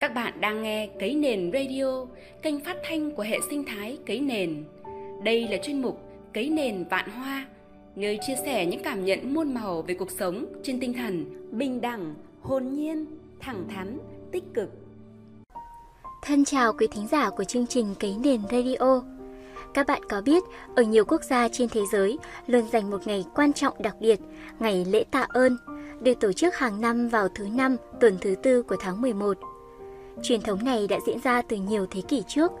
Các bạn đang nghe Cấy Nền Radio, kênh phát thanh của hệ sinh thái Cấy Nền. Đây là chuyên mục Cấy Nền Vạn Hoa, nơi chia sẻ những cảm nhận muôn màu về cuộc sống trên tinh thần bình đẳng, hồn nhiên, thẳng thắn, tích cực. Thân chào quý thính giả của chương trình Cấy Nền Radio. Các bạn có biết, ở nhiều quốc gia trên thế giới luôn dành một ngày quan trọng đặc biệt, ngày lễ tạ ơn, được tổ chức hàng năm vào thứ năm tuần thứ tư của tháng 11. Truyền thống này đã diễn ra từ nhiều thế kỷ trước.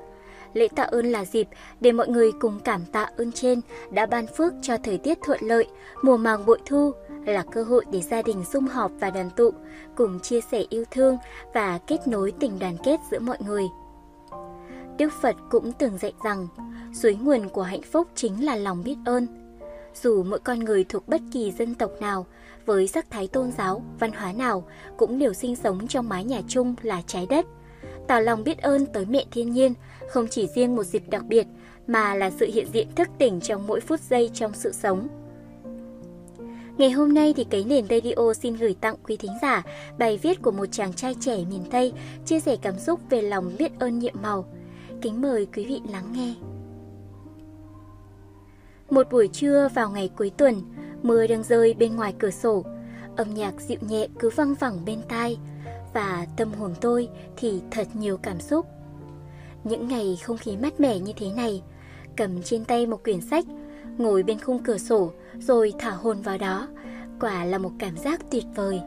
Lễ tạ ơn là dịp để mọi người cùng cảm tạ ơn trên đã ban phước cho thời tiết thuận lợi, mùa màng bội thu, là cơ hội để gia đình sum họp và đoàn tụ, cùng chia sẻ yêu thương và kết nối tình đoàn kết giữa mọi người. Đức Phật cũng từng dạy rằng, suối nguồn của hạnh phúc chính là lòng biết ơn. Dù mỗi con người thuộc bất kỳ dân tộc nào, với sắc thái tôn giáo, văn hóa nào cũng đều sinh sống trong mái nhà chung là trái đất. Tỏ lòng biết ơn tới mẹ thiên nhiên không chỉ riêng một dịp đặc biệt mà là sự hiện diện thức tỉnh trong mỗi phút giây trong sự sống. Ngày hôm nay thì cái nền radio xin gửi tặng quý thính giả bài viết của một chàng trai trẻ miền Tây chia sẻ cảm xúc về lòng biết ơn nhiệm màu. Kính mời quý vị lắng nghe. Một buổi trưa vào ngày cuối tuần, Mưa đang rơi bên ngoài cửa sổ, âm nhạc dịu nhẹ cứ văng vẳng bên tai và tâm hồn tôi thì thật nhiều cảm xúc. Những ngày không khí mát mẻ như thế này, cầm trên tay một quyển sách, ngồi bên khung cửa sổ rồi thả hồn vào đó, quả là một cảm giác tuyệt vời.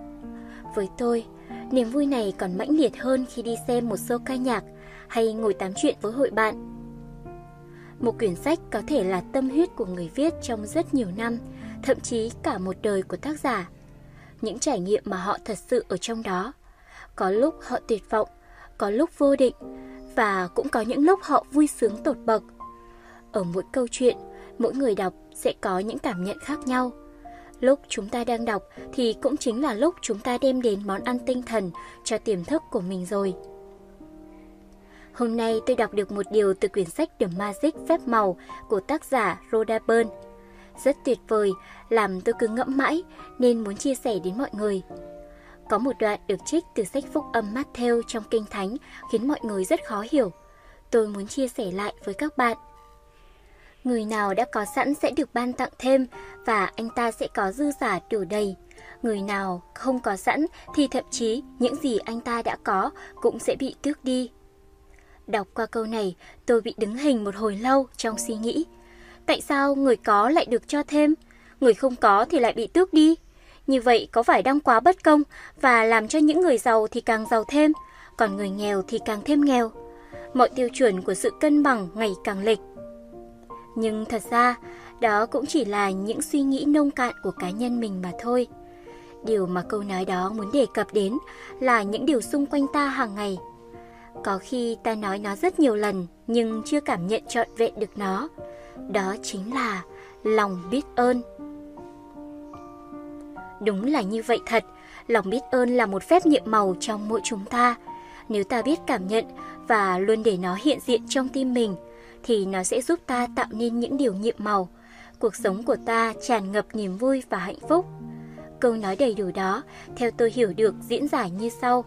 Với tôi, niềm vui này còn mãnh liệt hơn khi đi xem một show ca nhạc hay ngồi tám chuyện với hội bạn. Một quyển sách có thể là tâm huyết của người viết trong rất nhiều năm, thậm chí cả một đời của tác giả. Những trải nghiệm mà họ thật sự ở trong đó. Có lúc họ tuyệt vọng, có lúc vô định, và cũng có những lúc họ vui sướng tột bậc. Ở mỗi câu chuyện, mỗi người đọc sẽ có những cảm nhận khác nhau. Lúc chúng ta đang đọc thì cũng chính là lúc chúng ta đem đến món ăn tinh thần cho tiềm thức của mình rồi. Hôm nay tôi đọc được một điều từ quyển sách The Magic Phép Màu của tác giả Rhoda Byrne rất tuyệt vời, làm tôi cứ ngẫm mãi nên muốn chia sẻ đến mọi người. Có một đoạn được trích từ sách phúc âm Matthew trong Kinh Thánh khiến mọi người rất khó hiểu. Tôi muốn chia sẻ lại với các bạn. Người nào đã có sẵn sẽ được ban tặng thêm và anh ta sẽ có dư giả đủ đầy. Người nào không có sẵn thì thậm chí những gì anh ta đã có cũng sẽ bị tước đi. Đọc qua câu này, tôi bị đứng hình một hồi lâu trong suy nghĩ. Tại sao người có lại được cho thêm, người không có thì lại bị tước đi? Như vậy có phải đang quá bất công và làm cho những người giàu thì càng giàu thêm, còn người nghèo thì càng thêm nghèo? Mọi tiêu chuẩn của sự cân bằng ngày càng lệch. Nhưng thật ra, đó cũng chỉ là những suy nghĩ nông cạn của cá nhân mình mà thôi. Điều mà câu nói đó muốn đề cập đến là những điều xung quanh ta hàng ngày. Có khi ta nói nó rất nhiều lần nhưng chưa cảm nhận trọn vẹn được nó đó chính là lòng biết ơn. Đúng là như vậy thật, lòng biết ơn là một phép nhiệm màu trong mỗi chúng ta. Nếu ta biết cảm nhận và luôn để nó hiện diện trong tim mình, thì nó sẽ giúp ta tạo nên những điều nhiệm màu. Cuộc sống của ta tràn ngập niềm vui và hạnh phúc. Câu nói đầy đủ đó, theo tôi hiểu được diễn giải như sau.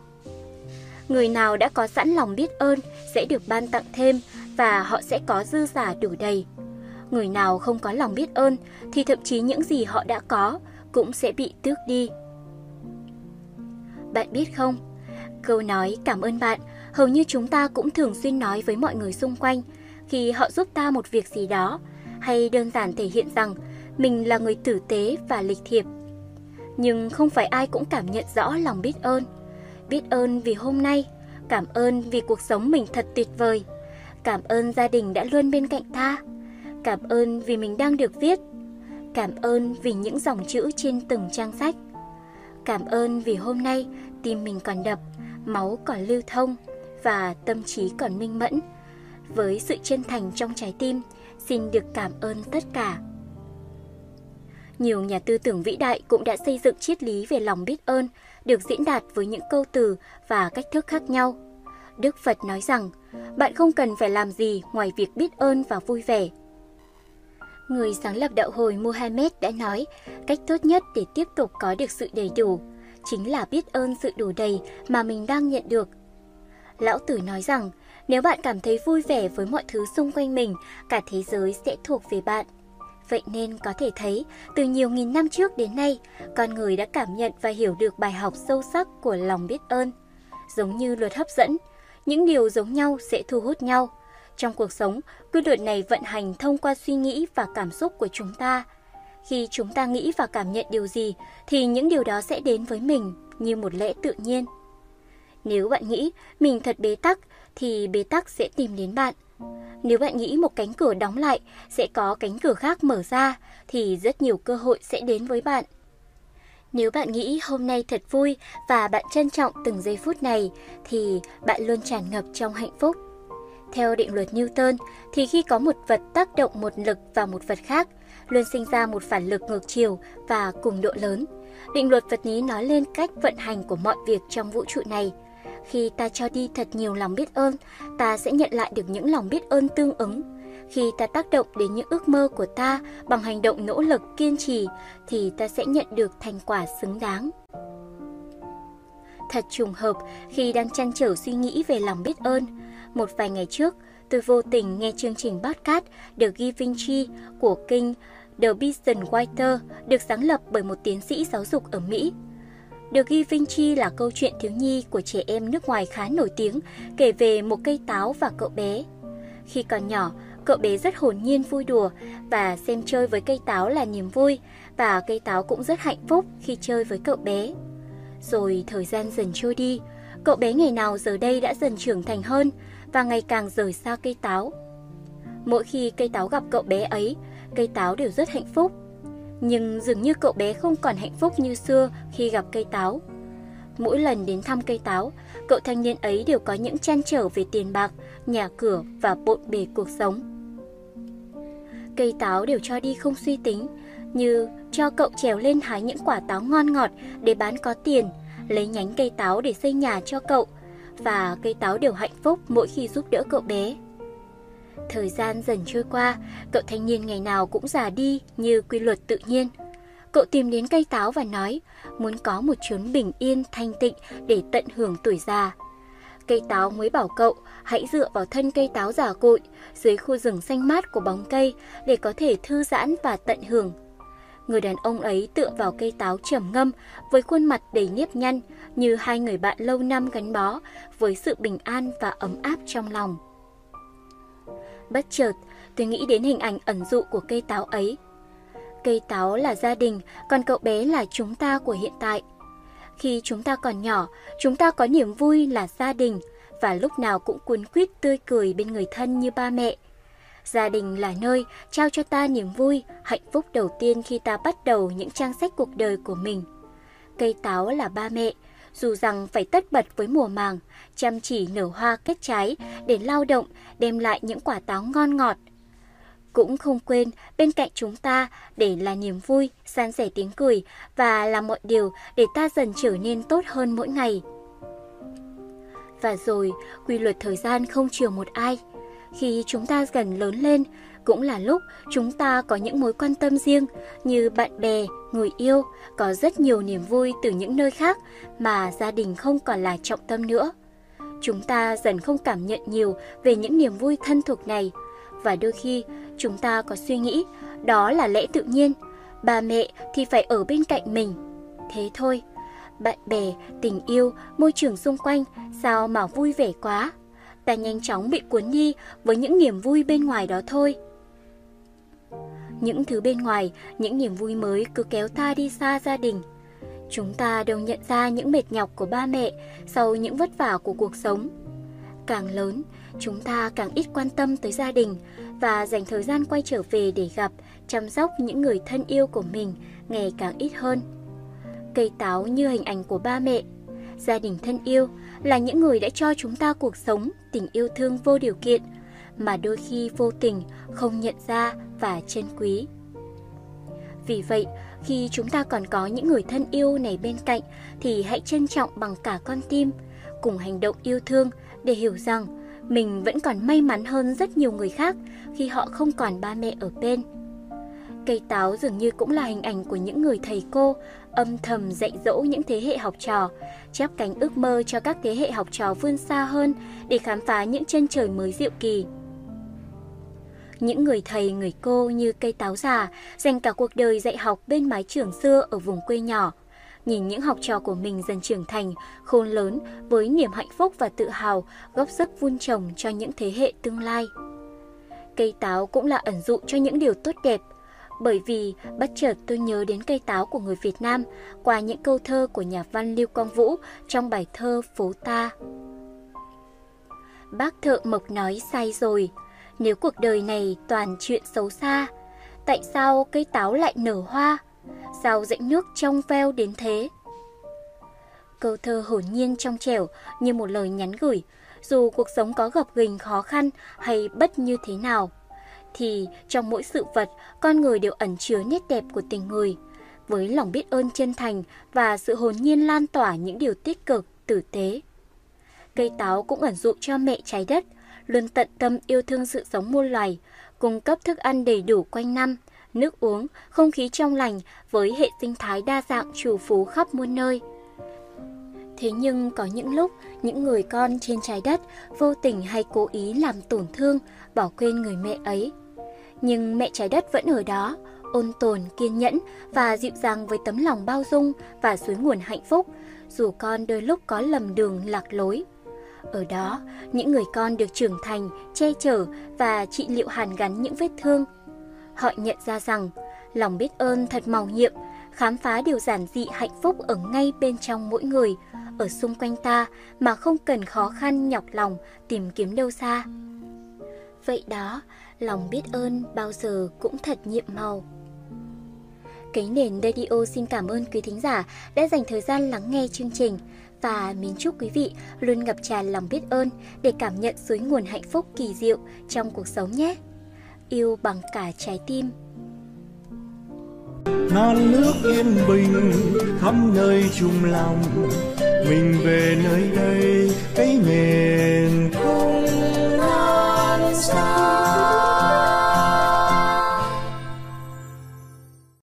Người nào đã có sẵn lòng biết ơn sẽ được ban tặng thêm và họ sẽ có dư giả đủ đầy người nào không có lòng biết ơn thì thậm chí những gì họ đã có cũng sẽ bị tước đi. Bạn biết không, câu nói cảm ơn bạn hầu như chúng ta cũng thường xuyên nói với mọi người xung quanh khi họ giúp ta một việc gì đó hay đơn giản thể hiện rằng mình là người tử tế và lịch thiệp. Nhưng không phải ai cũng cảm nhận rõ lòng biết ơn. Biết ơn vì hôm nay, cảm ơn vì cuộc sống mình thật tuyệt vời. Cảm ơn gia đình đã luôn bên cạnh ta Cảm ơn vì mình đang được viết. Cảm ơn vì những dòng chữ trên từng trang sách. Cảm ơn vì hôm nay tim mình còn đập, máu còn lưu thông và tâm trí còn minh mẫn. Với sự chân thành trong trái tim, xin được cảm ơn tất cả. Nhiều nhà tư tưởng vĩ đại cũng đã xây dựng triết lý về lòng biết ơn, được diễn đạt với những câu từ và cách thức khác nhau. Đức Phật nói rằng, bạn không cần phải làm gì ngoài việc biết ơn và vui vẻ. Người sáng lập đạo hồi Muhammad đã nói, cách tốt nhất để tiếp tục có được sự đầy đủ chính là biết ơn sự đủ đầy mà mình đang nhận được. Lão Tử nói rằng, nếu bạn cảm thấy vui vẻ với mọi thứ xung quanh mình, cả thế giới sẽ thuộc về bạn. Vậy nên có thể thấy, từ nhiều nghìn năm trước đến nay, con người đã cảm nhận và hiểu được bài học sâu sắc của lòng biết ơn. Giống như luật hấp dẫn, những điều giống nhau sẽ thu hút nhau. Trong cuộc sống, quy luật này vận hành thông qua suy nghĩ và cảm xúc của chúng ta. Khi chúng ta nghĩ và cảm nhận điều gì, thì những điều đó sẽ đến với mình như một lẽ tự nhiên. Nếu bạn nghĩ mình thật bế tắc, thì bế tắc sẽ tìm đến bạn. Nếu bạn nghĩ một cánh cửa đóng lại sẽ có cánh cửa khác mở ra thì rất nhiều cơ hội sẽ đến với bạn. Nếu bạn nghĩ hôm nay thật vui và bạn trân trọng từng giây phút này thì bạn luôn tràn ngập trong hạnh phúc. Theo định luật Newton thì khi có một vật tác động một lực vào một vật khác, luôn sinh ra một phản lực ngược chiều và cùng độ lớn. Định luật vật lý nói lên cách vận hành của mọi việc trong vũ trụ này – khi ta cho đi thật nhiều lòng biết ơn, ta sẽ nhận lại được những lòng biết ơn tương ứng. Khi ta tác động đến những ước mơ của ta bằng hành động nỗ lực kiên trì thì ta sẽ nhận được thành quả xứng đáng. Thật trùng hợp khi đang chăn trở suy nghĩ về lòng biết ơn. Một vài ngày trước, tôi vô tình nghe chương trình podcast The Giving của kênh The Beeson Whiter được sáng lập bởi một tiến sĩ giáo dục ở Mỹ được ghi là câu chuyện thiếu nhi của trẻ em nước ngoài khá nổi tiếng, kể về một cây táo và cậu bé. Khi còn nhỏ, cậu bé rất hồn nhiên vui đùa và xem chơi với cây táo là niềm vui và cây táo cũng rất hạnh phúc khi chơi với cậu bé. Rồi thời gian dần trôi đi, cậu bé ngày nào giờ đây đã dần trưởng thành hơn và ngày càng rời xa cây táo. Mỗi khi cây táo gặp cậu bé ấy, cây táo đều rất hạnh phúc nhưng dường như cậu bé không còn hạnh phúc như xưa khi gặp cây táo. Mỗi lần đến thăm cây táo, cậu thanh niên ấy đều có những chăn trở về tiền bạc, nhà cửa và bộn bề cuộc sống. Cây táo đều cho đi không suy tính, như cho cậu trèo lên hái những quả táo ngon ngọt để bán có tiền, lấy nhánh cây táo để xây nhà cho cậu, và cây táo đều hạnh phúc mỗi khi giúp đỡ cậu bé. Thời gian dần trôi qua, cậu thanh niên ngày nào cũng già đi như quy luật tự nhiên. Cậu tìm đến cây táo và nói muốn có một chốn bình yên, thanh tịnh để tận hưởng tuổi già. Cây táo mới bảo cậu hãy dựa vào thân cây táo giả cội dưới khu rừng xanh mát của bóng cây để có thể thư giãn và tận hưởng. Người đàn ông ấy tựa vào cây táo trầm ngâm với khuôn mặt đầy nếp nhăn như hai người bạn lâu năm gắn bó với sự bình an và ấm áp trong lòng. Bất chợt, tôi nghĩ đến hình ảnh ẩn dụ của cây táo ấy. Cây táo là gia đình, còn cậu bé là chúng ta của hiện tại. Khi chúng ta còn nhỏ, chúng ta có niềm vui là gia đình và lúc nào cũng cuốn quýt tươi cười bên người thân như ba mẹ. Gia đình là nơi trao cho ta niềm vui, hạnh phúc đầu tiên khi ta bắt đầu những trang sách cuộc đời của mình. Cây táo là ba mẹ, dù rằng phải tất bật với mùa màng, chăm chỉ nở hoa kết trái để lao động, đem lại những quả táo ngon ngọt. Cũng không quên bên cạnh chúng ta để là niềm vui, san sẻ tiếng cười và làm mọi điều để ta dần trở nên tốt hơn mỗi ngày. Và rồi, quy luật thời gian không chiều một ai. Khi chúng ta dần lớn lên, cũng là lúc chúng ta có những mối quan tâm riêng như bạn bè, người yêu, có rất nhiều niềm vui từ những nơi khác mà gia đình không còn là trọng tâm nữa. Chúng ta dần không cảm nhận nhiều về những niềm vui thân thuộc này và đôi khi chúng ta có suy nghĩ đó là lẽ tự nhiên, ba mẹ thì phải ở bên cạnh mình. Thế thôi, bạn bè, tình yêu, môi trường xung quanh sao mà vui vẻ quá. Ta nhanh chóng bị cuốn đi với những niềm vui bên ngoài đó thôi. Những thứ bên ngoài, những niềm vui mới cứ kéo ta đi xa gia đình. Chúng ta đều nhận ra những mệt nhọc của ba mẹ sau những vất vả của cuộc sống. Càng lớn, chúng ta càng ít quan tâm tới gia đình và dành thời gian quay trở về để gặp, chăm sóc những người thân yêu của mình ngày càng ít hơn. Cây táo như hình ảnh của ba mẹ, gia đình thân yêu là những người đã cho chúng ta cuộc sống, tình yêu thương vô điều kiện – mà đôi khi vô tình không nhận ra và trân quý. Vì vậy, khi chúng ta còn có những người thân yêu này bên cạnh thì hãy trân trọng bằng cả con tim, cùng hành động yêu thương để hiểu rằng mình vẫn còn may mắn hơn rất nhiều người khác khi họ không còn ba mẹ ở bên. Cây táo dường như cũng là hình ảnh của những người thầy cô, âm thầm dạy dỗ những thế hệ học trò, chắp cánh ước mơ cho các thế hệ học trò vươn xa hơn để khám phá những chân trời mới diệu kỳ. Những người thầy, người cô như cây táo già dành cả cuộc đời dạy học bên mái trường xưa ở vùng quê nhỏ. Nhìn những học trò của mình dần trưởng thành, khôn lớn với niềm hạnh phúc và tự hào góp sức vun trồng cho những thế hệ tương lai. Cây táo cũng là ẩn dụ cho những điều tốt đẹp, bởi vì bất chợt tôi nhớ đến cây táo của người Việt Nam qua những câu thơ của nhà văn Lưu Quang Vũ trong bài thơ Phố Ta. Bác thợ mộc nói sai rồi, nếu cuộc đời này toàn chuyện xấu xa, tại sao cây táo lại nở hoa? Sao rãnh nước trong veo đến thế? Câu thơ hồn nhiên trong trẻo như một lời nhắn gửi, dù cuộc sống có gặp gình khó khăn hay bất như thế nào, thì trong mỗi sự vật, con người đều ẩn chứa nét đẹp của tình người. Với lòng biết ơn chân thành và sự hồn nhiên lan tỏa những điều tích cực, tử tế. Cây táo cũng ẩn dụ cho mẹ trái đất, luôn tận tâm yêu thương sự sống muôn loài, cung cấp thức ăn đầy đủ quanh năm, nước uống, không khí trong lành với hệ sinh thái đa dạng trù phú khắp muôn nơi. Thế nhưng có những lúc, những người con trên trái đất vô tình hay cố ý làm tổn thương, bỏ quên người mẹ ấy. Nhưng mẹ trái đất vẫn ở đó, ôn tồn, kiên nhẫn và dịu dàng với tấm lòng bao dung và suối nguồn hạnh phúc, dù con đôi lúc có lầm đường lạc lối. Ở đó, những người con được trưởng thành, che chở và trị liệu hàn gắn những vết thương. Họ nhận ra rằng, lòng biết ơn thật màu nhiệm, khám phá điều giản dị hạnh phúc ở ngay bên trong mỗi người, ở xung quanh ta mà không cần khó khăn nhọc lòng tìm kiếm đâu xa. Vậy đó, lòng biết ơn bao giờ cũng thật nhiệm màu. Cấy nền Radio xin cảm ơn quý thính giả đã dành thời gian lắng nghe chương trình và mến chúc quý vị luôn ngập tràn lòng biết ơn để cảm nhận suối nguồn hạnh phúc kỳ diệu trong cuộc sống nhé. Yêu bằng cả trái tim. non nước yên bình khắp nơi chung lòng, mình về nơi đây, cái nền không non xa